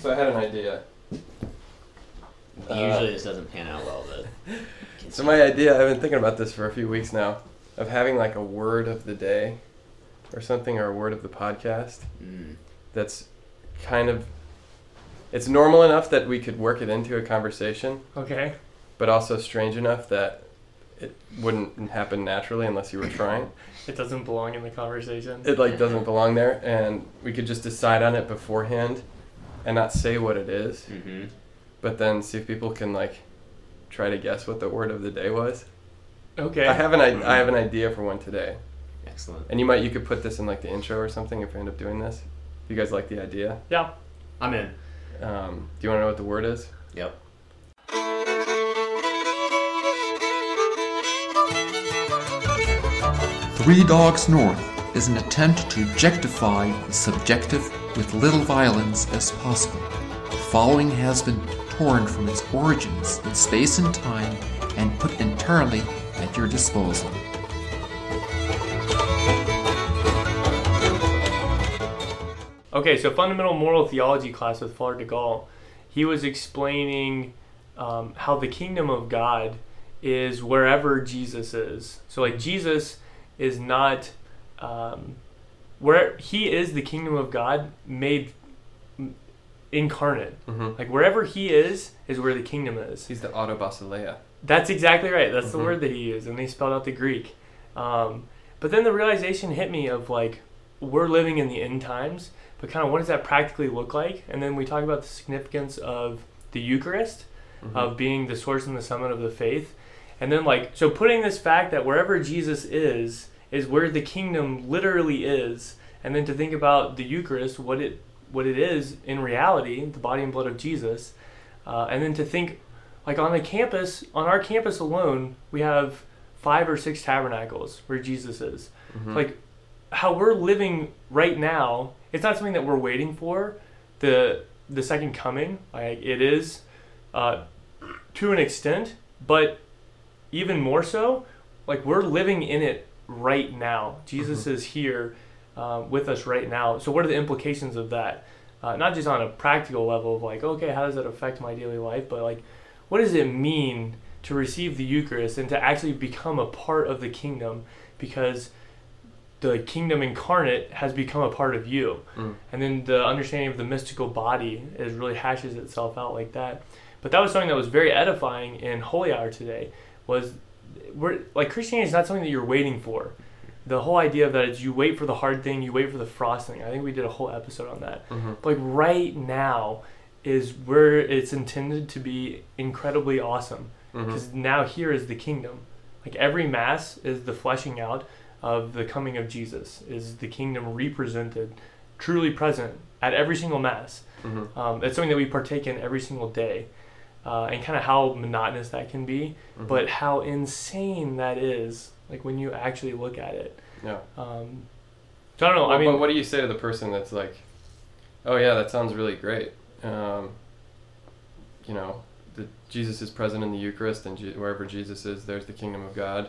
So I had an idea. Uh, Usually this doesn't pan out well, but. So my idea, I've been thinking about this for a few weeks now, of having like a word of the day, or something, or a word of the podcast Mm. that's kind of. It's normal enough that we could work it into a conversation, Okay. but also strange enough that it wouldn't happen naturally unless you were trying. It doesn't belong in the conversation. It like doesn't belong there, and we could just decide on it beforehand, and not say what it is, Mm-hmm. but then see if people can like try to guess what the word of the day was. Okay. I have an I, I have an idea for one today, Excellent. and you might you could put this in like the intro or something if we end up doing this. If you guys like the idea, yeah. I'm in. um, do you want to know what the word is? Yep. Three Dogs North is an attempt to objectify the subjective with little violence as possible. The following has been torn from its origins in space and time and put entirely at your disposal. Okay, so fundamental moral theology class with Father de Gaulle, he was explaining um, how the kingdom of God is wherever Jesus is. So, like, Jesus is not um, where he is the kingdom of God made incarnate. Mm-hmm. Like, wherever he is, is where the kingdom is. He's the autobasileia. That's exactly right. That's the Mhm. word that he used, and they spelled out the Greek. Um, but then the realization hit me of like, we're living in the end times, but kind of what does that practically look like? And then we talk about the significance of the Eucharist, Mhm. of being the source and the summit of the faith. And then, like, so putting this fact that wherever Jesus is, is where the kingdom literally is. And then to think about the Eucharist, what it what it is in reality, the body and blood of Jesus. Uh, and then to think, like, on the campus, on our campus alone, we have five or six tabernacles where Jesus is. Mhm. Like, how we're living right now, it's not something that we're waiting for. The the second coming, like it is, uh, to an extent, but even more so, like we're living in it right now. Jesus is here uh, with us right now. So, what are the implications of that? Uh, not just on a practical level of like, okay, how does that affect my daily life, but like, what does it mean to receive the Eucharist and to actually become a part of the kingdom? Because the kingdom incarnate has become a part of you Mm. and then the understanding of the mystical body is really hashes itself out like that but that was something that was very edifying in holy hour today was we're like christianity is not something that you're waiting for. The whole idea of that is you wait for the hard thing you wait for the frosting i think we did a whole episode on that. Mhm. but like right now is where it's intended to be incredibly awesome. Because now here is the kingdom. Like every mass is the fleshing out of the coming of jesus is the kingdom represented truly present at every single mass. Mhm. um, it's something that we partake in every single day uh, and kind of how monotonous that can be Mhm. but how insane that is like when you actually look at it yeah. um, so i don't know Well, i mean but what do you say to the person that's like, "Oh yeah, that sounds really great." Um, you know, the, Jesus is present in the Eucharist, and Je- wherever Jesus is, there's the kingdom of God.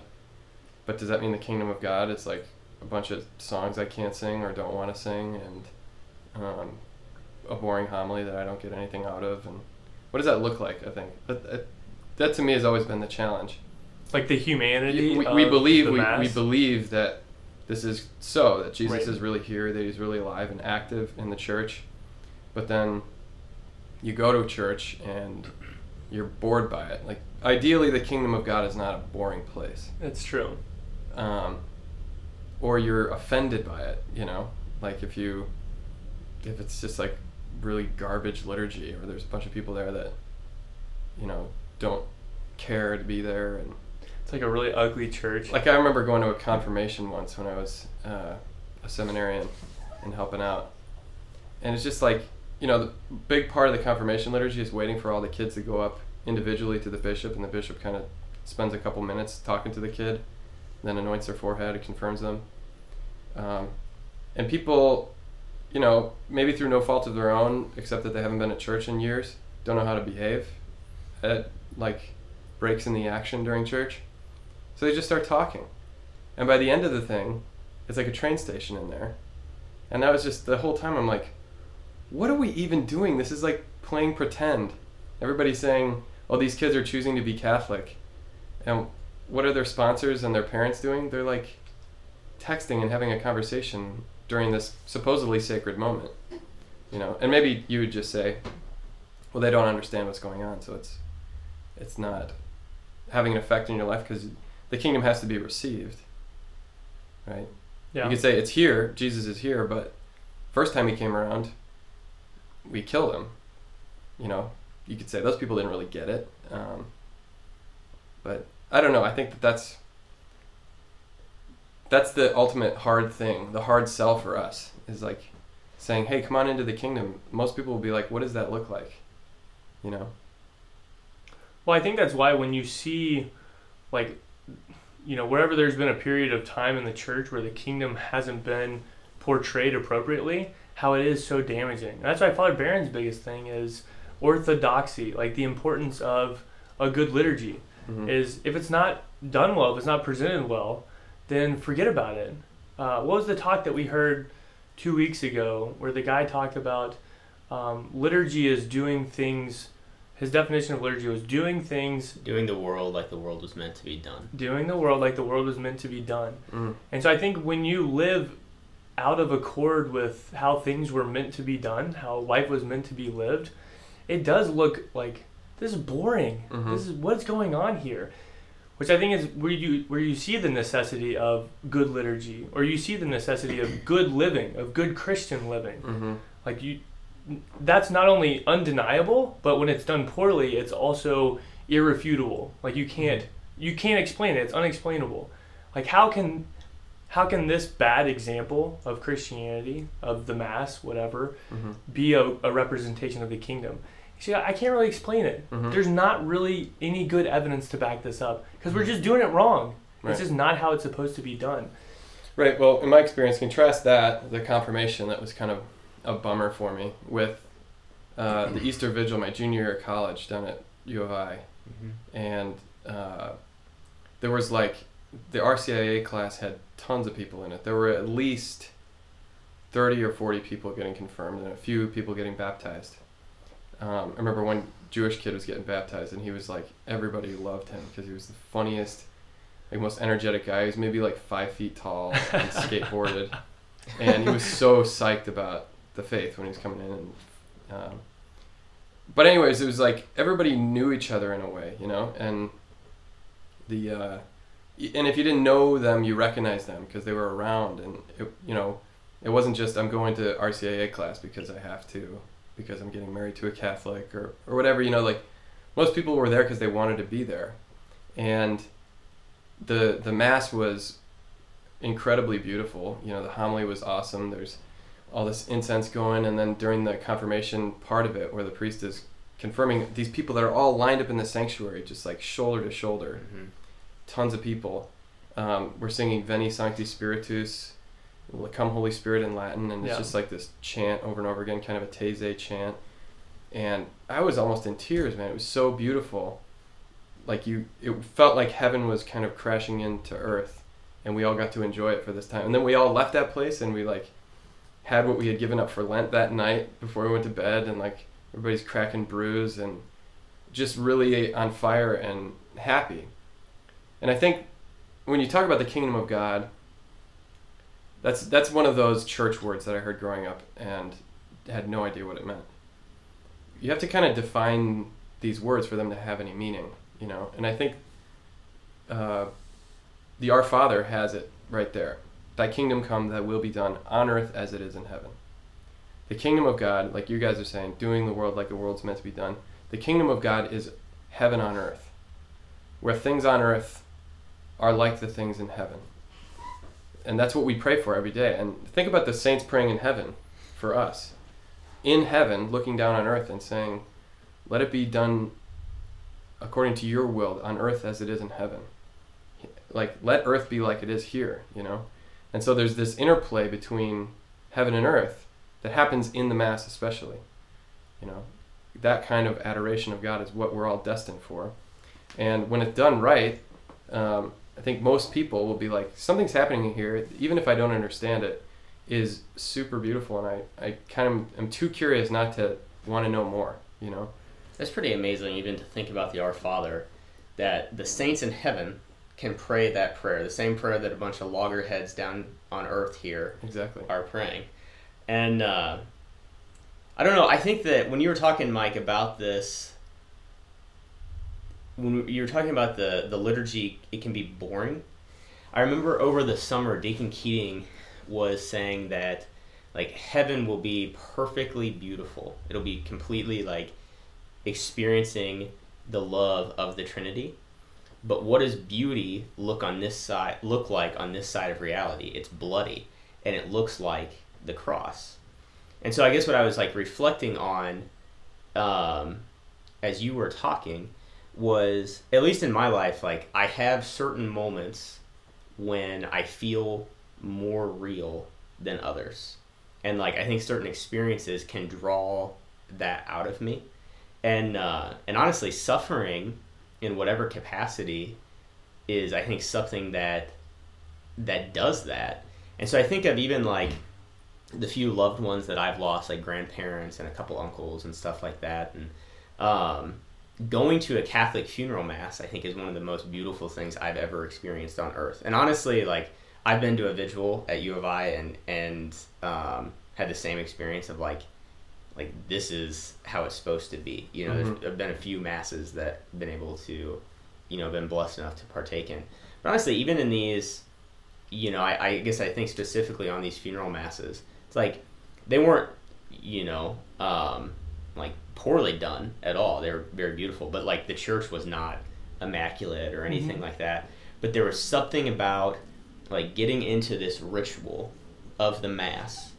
But does that mean the kingdom of God is like a bunch of songs I can't sing or don't want to sing, and um, a boring homily that I don't get anything out of? And what does that look like? I think that, that, that to me has always been the challenge. like the humanity we, we of believe the we, we believe that this is so that Jesus Right. is really here that he's really alive and active in the church but then you go to a church and you're bored by it like ideally the kingdom of God is not a boring place it's true um, or you're offended by it you know like if you if it's just like really garbage liturgy or there's a bunch of people there that you know don't care to be there and it's like a really ugly church. Like I remember going to a confirmation once when I was uh, a seminarian and helping out, and it's just like you know the big part of the confirmation liturgy is waiting for all the kids to go up individually to the bishop, and the bishop kind of spends a couple minutes talking to the kid, then anoints their forehead and confirms them, um, and people, you know, maybe through no fault of their own, except that they haven't been at church in years, don't know how to behave, it like breaks in the action during church. So they just start talking. And by the end of the thing, it's like a train station in there. And that was just the whole time I'm like, what are we even doing? This is like playing pretend. Everybody's saying, "Oh, these kids are choosing to be Catholic," and what are their sponsors and their parents doing? They're like texting and having a conversation during this supposedly sacred moment. You know, and maybe you would just say, "Well, they don't understand what's going on, so it's it's not having an effect in your life because the kingdom has to be received." Right? Yeah. You could say it's here, Jesus is here, but first time he came around, we killed him. You know, you could say those people didn't really get it. Um, but I don't know. I think that that's that's the ultimate hard thing, the hard sell for us is like saying, "Hey, come on into the kingdom." Most people will be like, "What does that look like?" You know. Well, I think that's why when you see, like, you know, wherever there's been a period of time in the church where the kingdom hasn't been portrayed appropriately, how it is so damaging. And that's why Father Barron's biggest thing is orthodoxy, like the importance of a good liturgy. Mhm. Is if it's not done well, if it's not presented well, then forget about it. Uh, what was the talk that we heard two weeks ago where the guy talked about um, liturgy is doing things? His definition of liturgy was doing things Doing the world like the world was meant to be done. doing the world like the world was meant to be done. Mm. And so I think when you live out of accord with how things were meant to be done, how life was meant to be lived, it does look like this is boring. Mhm. This is what's going on here. Which I think is where you where you see the necessity of good liturgy or you see the necessity of good living, of good Christian living. Mm-hmm. Like you that's not only undeniable, but when it's done poorly, it's also irrefutable. Like you can't you can't explain it. It's unexplainable. Like how can how can this bad example of Christianity, of the mass, whatever, Mm-hmm. be a, a representation of the kingdom? See, I can't really explain it. Mhm. There's not really any good evidence to back this up because we're just doing it wrong. Right. It's just not how it's supposed to be done. Right. Well, in my experience, contrast that the confirmation that was kind of a bummer for me with uh, the Easter Vigil my junior year of college down at U of I, and uh, there was like the RCIA class had tons of people in it. There were at least thirty or forty people getting confirmed, and a few people getting baptized. Um, I remember one Jewish kid was getting baptized, and he was like everybody loved him because he was the funniest, like most energetic guy. He was maybe like five feet tall and skateboarded, and he was so psyched about the faith when he was coming in. And, um, but anyways, it was like everybody knew each other in a way, you know, and the uh, and if you didn't know them, you recognized them because they were around, and it, you know, it wasn't just I'm going to RCIA class because I have to, because I'm getting married to a Catholic or or whatever, you know, like most people were there because they wanted to be there, and the the mass was incredibly beautiful. You know, the homily was awesome. There's all this incense going, and then during the confirmation part of it, where the priest is confirming these people that are all lined up in the sanctuary, just like shoulder to shoulder, Mhm. tons of people. Um, we're singing Veni Sancte Spiritus, Come Holy Spirit in Latin, and it's Yeah. just like this chant over and over again, kind of a Taizé chant. And I was almost in tears, man. It was so beautiful. Like you, it felt like heaven was kind of crashing into earth, and we all got to enjoy it for this time. And then we all left that place, and we like had what we had given up for Lent that night before we went to bed, and like everybody's cracking brews and just really on fire and happy. And I think when you talk about the kingdom of God, that's that's one of those church words that I heard growing up and had no idea what it meant. You have to kind of define these words for them to have any meaning, you know. And I think uh, the Our Father has it right there. Thy kingdom come, thy will be done on earth as it is in heaven. The kingdom of God, like you guys are saying, doing the world like the world's meant to be done. The kingdom of God is heaven on earth, where things on earth are like the things in heaven. And that's what we pray for every day. And think about the saints praying in heaven for us. In heaven, looking down on earth and saying, Let it be done according to your will on earth as it is in heaven. Like, let earth be like it is here, you know? And so there's this interplay between heaven and earth that happens in the Mass, especially. You know, that kind of adoration of God is what we're all destined for. And when it's done right, um, I think most people will be like, something's happening here, even if I don't understand it. is super beautiful, and I, I kind of am too curious not to want to know more. You know. That's pretty amazing even to think about the Our Father, that the saints in heaven can pray that prayer, the same prayer that a bunch of loggerheads down on earth here Exactly. are praying. And uh, I don't know. I think that when you were talking, Mike, about this, when you were talking about the the liturgy, it can be boring. I remember over the summer, Deacon Keating was saying that like heaven will be perfectly beautiful. It'll be completely like experiencing the love of the Trinity. But what does beauty look on this side look like on this side of reality? It's bloody and it looks like the cross. And so I guess what I was like reflecting on um, as you were talking was at least in my life like I have certain moments when I feel more real than others. And like I think certain experiences can draw that out of me. And uh, and honestly suffering in whatever capacity is I think something that that does that. And so I think of even like the few loved ones that I've lost, like grandparents and a couple uncles and stuff like that. And um, going to a Catholic funeral mass, I think, is one of the most beautiful things I've ever experienced on earth. And honestly, like I've been to a vigil at U of I and and um, had the same experience of like like this is how it's supposed to be. You know, Mhm. there's have been a few masses that I've been able to, you know, been blessed enough to partake in. But honestly, even in these, you know, I, I guess I think specifically on these funeral masses, it's like they weren't, you know, um, like poorly done at all. They were very beautiful, but like the church was not immaculate or anything like that. But there was something about like getting into this ritual of the mass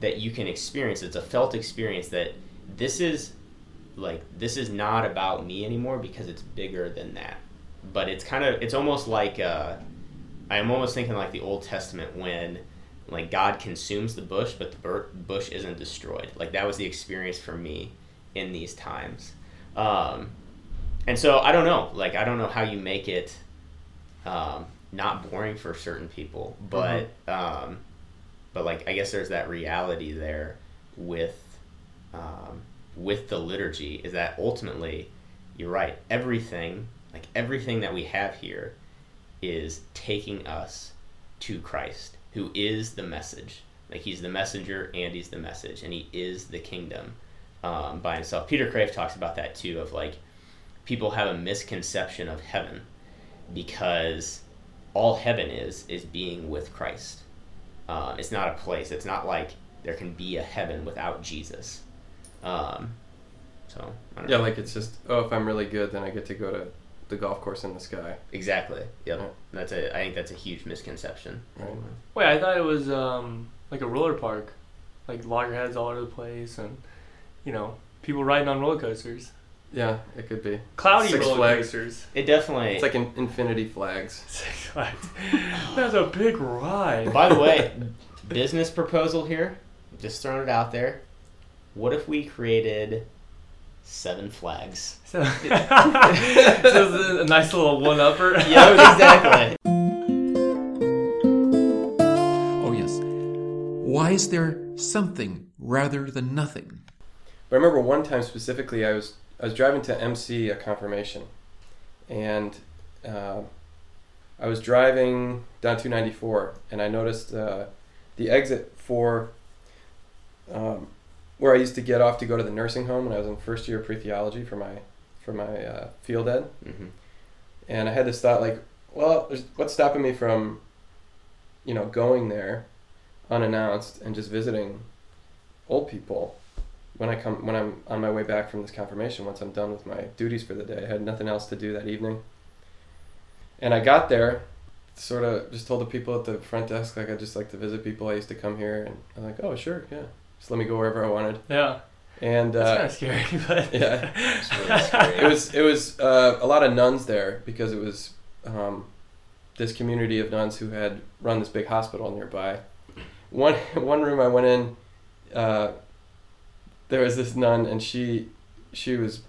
that you can experience. It's a felt experience that this is like this is not about me anymore because it's bigger than that. But it's kind of it's almost like uh, I'm almost thinking like the Old Testament when like God consumes the bush, but the bush isn't destroyed. Like that was the experience for me in these times. Um, and so I don't know. Like I don't know how you make it um, not boring for certain people, but um, but like I guess there's that reality there with um, with the liturgy is that ultimately you're right. Everything like everything that we have here is taking us to Christ, who is the message. Like he's the messenger and he's the message, and he is the kingdom um, by himself. Peter Kreeft talks about that too. Of like people have a misconception of heaven because all heaven is is being with Christ. Um, it's not a place. It's not like there can be a heaven without Jesus. Um, so I don't Yeah, know. like it's just oh, if I'm really good, then I get to go to the golf course in the sky. exactly. Yep. Yeah. That's a. I think that's a huge misconception. Right. Wait, I thought it was um, like a roller park, like loggerheads all over the place, and you know, people riding on roller coasters, Yeah, it could be. cloudy Six roller Flags. coasters. It definitely. It's like an infinity flags. Six Flags. That's a big ride. By the way, business proposal here. Just throwing it out there. What if we created seven flags? So, so a nice little one upper. Yeah, exactly. Oh, yes. Why is there something rather than nothing? But I remember one time specifically, I was I was driving to MC a confirmation, and uh, I was driving down 294, and I noticed uh, the exit for um, where I used to get off to go to the nursing home when I was in first year pre theology for my for my uh, field ed, hmm and I had this thought like, well, what's stopping me from, you know, going there unannounced and just visiting old people when I come when I'm on my way back from this confirmation once I'm done with my duties for the day. I had nothing else to do that evening. And I got there, sort of just told the people at the front desk like I just like to visit people. I used to come here, and I'm like, oh sure, yeah, just let me go wherever I wanted. Yeah, And uh, kind of scary, but yeah. Really scary. it was it was uh, a lot of nuns there because it was um, this community of nuns who had run this big hospital nearby. One one room I went in, uh, there was this nun and she she was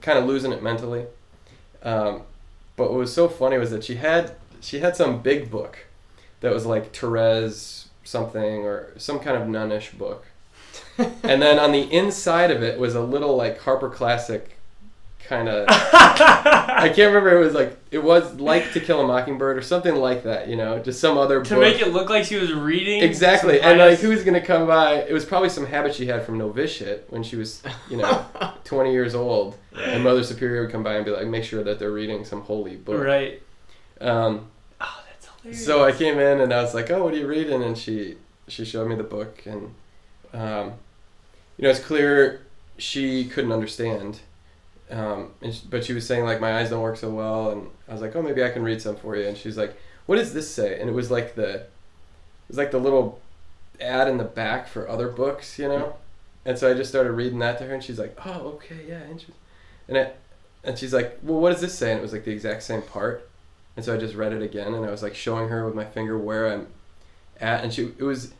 kind of losing it mentally. Um, but what was so funny was that she had she had some big book that was like Therese something or some kind of nunnish book. and then on the inside of it was a little like Harper Classic kind of. I can't remember. It was like it was like To Kill a Mockingbird or something like that. You know, just some other book. to book. make it look like she was reading. exactly. And like, who's gonna come by? It was probably some habit she had from novitiate when she was, you know, twenty years old. And Mother Superior would come by and be like, make sure that they're reading some holy book. Right. Um, Oh, that's hilarious. so I came in and I was like, "Oh, what are you reading?" And she she showed me the book, and um, you know, it's clear she couldn't understand. Um, and sh but she was saying like my eyes don't work so well, and I was like, "Oh, maybe I can read some for you." And she's like, "What does this say?" And it was like the it was like the little ad in the back for other books, you know. And so I just started reading that to her, and she's like, "Oh, okay, yeah, interesting." And it, and she's like, "Well, what does this say?" And it was like the exact same part. And so I just read it again, and I was like showing her with my finger where I'm at, and she it was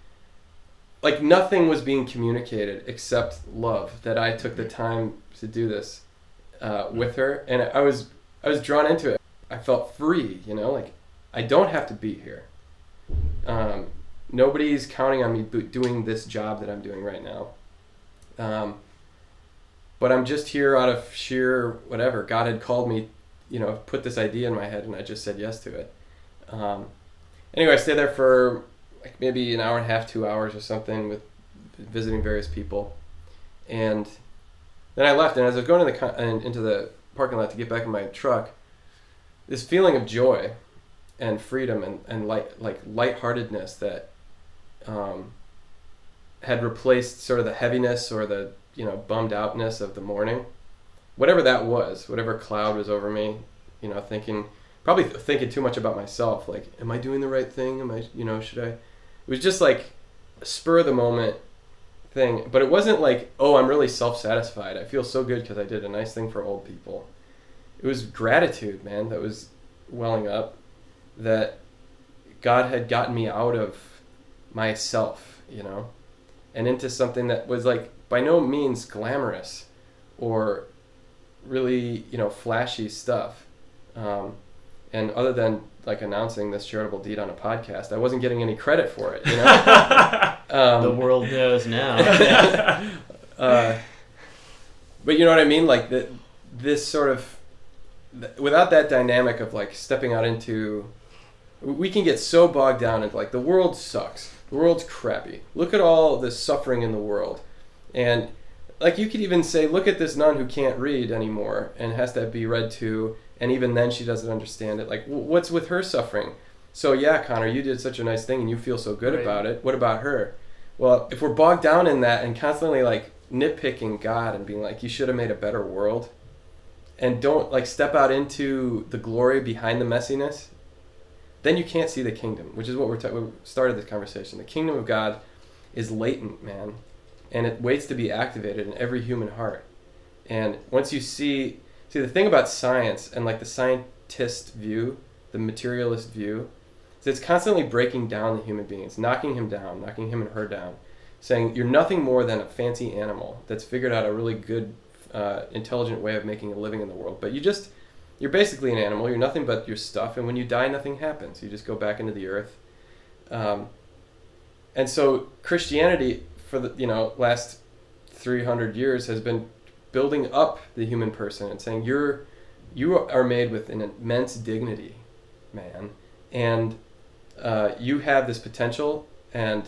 like nothing was being communicated except love. That I took the time to do this uh, with her, and I was I was drawn into it. I felt free, you know, like I don't have to be here. Um, nobody's counting on me doing this job that I'm doing right now. Um, but I'm just here out of sheer whatever. God had called me, you know, put this idea in my head, and I just said yes to it. Um, anyway, I stayed there for like maybe an hour and a half, two hours or something, with visiting various people, and then I left. And as I was going to the into the parking lot to get back in my truck, this feeling of joy and freedom and, and light like lightheartedness that um, had replaced sort of the heaviness or the you know bummed outness of the morning whatever that was whatever cloud was over me you know thinking probably thinking too much about myself like am i doing the right thing am i you know should i it was just like spur of the moment thing but it wasn't like oh i'm really self-satisfied. I feel so good because i did a nice thing for old people. It was gratitude man that was welling up that god had gotten me out of myself you know and into something that was like by no means glamorous or really you know flashy stuff. Um, and other than like announcing this charitable deed on a podcast i wasn't getting any credit for it you know um, the world knows now. uh, but you know what I mean? Like that, this sort of, th- without that dynamic of like stepping out into, we can get so bogged down into like the world sucks, the world's crappy. Look at all the suffering in the world, and like you could even say, look at this nun who can't read anymore and has to be read to, and even then she doesn't understand it. Like, what's with her suffering? So yeah, Connor, you did such a nice thing and you feel so good Right. about it. What about her? Well, if we're bogged down in that and constantly like nitpicking God and being like, you should have made a better world, and don't like step out into the glory behind the messiness, then you can't see the kingdom, which is what we're ta- we started this conversation. The kingdom of God is latent, man, and it waits to be activated in every human heart. And once you see, see the thing about science and like the scientist view, the materialist view, is it's constantly breaking down the human being. It's knocking him down, knocking him and her down, saying you're nothing more than a fancy animal that's figured out a really good, uh, intelligent way of making a living in the world. But you just, you're basically an animal. You're nothing but your stuff, and when you die, nothing happens. You just go back into the earth. Um, and so Christianity, for the you know last 300 years, has been building up the human person and saying you're you are made with an immense dignity, man, and uh, you have this potential and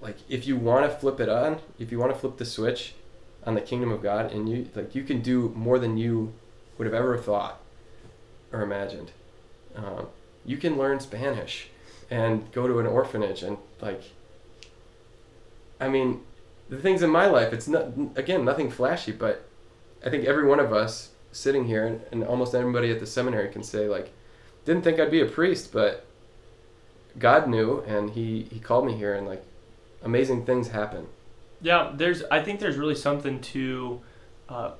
like if you want to flip it on if you want to flip the switch on the kingdom of god and you like you can do more than you would have ever thought or imagined. Um, you can learn spanish and go to an orphanage and like i mean the things in my life it's not again nothing flashy but i think every one of us sitting here and, and almost everybody at the seminary can say like didn't think i'd be a priest but god knew and he he called me here and like amazing things happen Yeah, there's. I think there's really something to uh,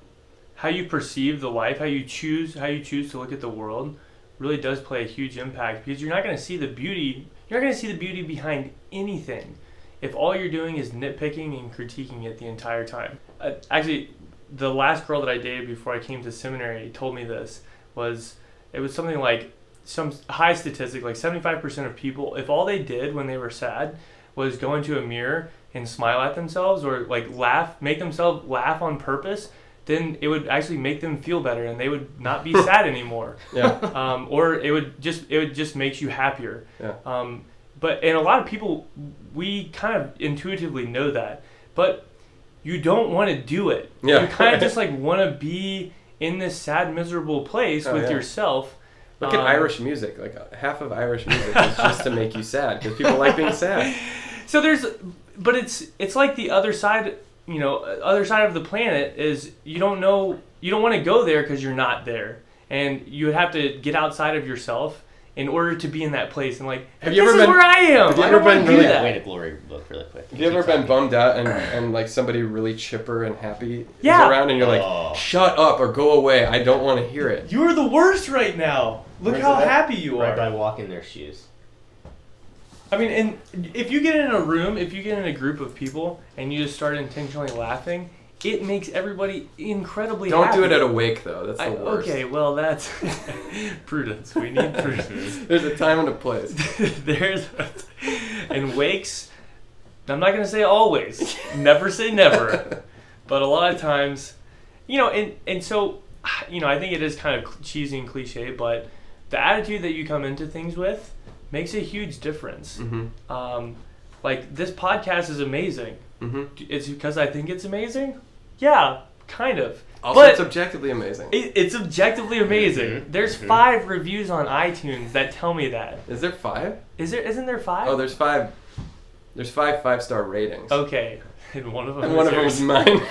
how you perceive the life, how you choose, how you choose to look at the world, really does play a huge impact because you're not going to see the beauty. You're not going to see the beauty behind anything if all you're doing is nitpicking and critiquing it the entire time. Uh, actually, the last girl that I dated before I came to seminary told me this was it was something like some high statistic like 75% of people if all they did when they were sad was go into a mirror and smile at themselves or like laugh make themselves laugh on purpose then it would actually make them feel better and they would not be sad anymore Yeah. um, or it would just it would just makes you happier Yeah. um, but and a lot of people we kind of intuitively know that but you don't want to do it Yeah. you kind of just like want to be in this sad miserable place Oh, with yeah. yourself Look at Um, Irish music. Like uh, half of Irish music is just to make you sad because people like being sad. so there's but it's it's like the other side you know other side of the planet is you don't know you don't want to go there because you're not there and you would have to get outside of yourself in order to be in that place and like Have you this ever is been- where I am. have you I ever been really- that. Way to glory look really quick. Have you ever been bummed out and, and like somebody really chipper and happy Yeah. is around and you're like, Oh. shut up or go away. I don't want to hear it. You're the worst right now. Look Where's how it happy you are. Right by walking in their shoes. I mean, and if you get in a room, if you get in a group of people and you just start intentionally laughing, it makes everybody incredibly Don't happy. do it at a wake though. That's the I, worst. okay, well that's prudence. We need prudence. There's a time and a place. There's and wakes. I'm not gonna say always. Never say never. But a lot of times, you know, and and so, you know, I think it is kind of cheesy and cliche, but the attitude that you come into things with makes a huge difference. hmm Um, like this podcast is amazing. hmm It's because I think it's amazing. Yeah, kind of. Also, But- it's objectively amazing. It, it's objectively amazing. Mhm, There's mhm. five reviews on iTunes that tell me that. Is there five? Is there? Isn't there five? Oh, there's five. There's five five star ratings. Okay, and one of them. And is one of them yours. is mine.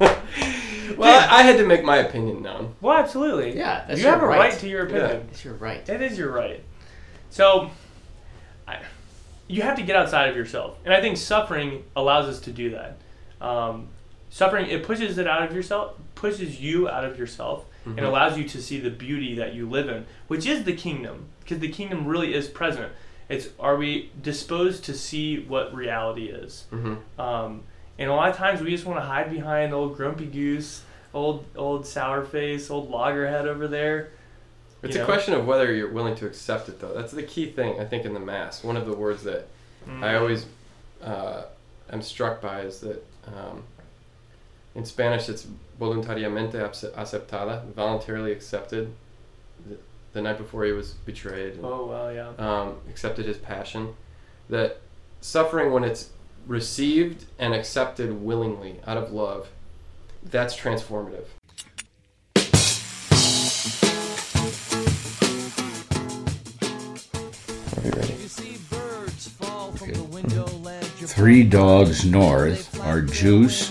well, I, I had to make my opinion known. Well, absolutely. Yeah, that's you your have a right. right to your opinion. It's your right. That is your right. So, I, you have to get outside of yourself, and I think suffering allows us to do that. Um, suffering it pushes it out of yourself, pushes you out of yourself, and Mhm. allows you to see the beauty that you live in, which is the kingdom, because the kingdom really is present. It's are we disposed to see what reality is? hmm Um, and a lot of times we just want to hide behind old grumpy goose, old old sour face, old loggerhead over there. It's You a question of whether you're willing to accept it, though. That's the key thing, I think, in the Mass. One of the words that Mm. I always uh, am struck by is that um, in Spanish it's voluntariamente aceptada, voluntarily accepted. The, the night before he was betrayed, and, Oh well, yeah. um, accepted his passion. That suffering, when it's received and accepted willingly out of love, that's transformative. Are we ready? Three Dogs North are Juice,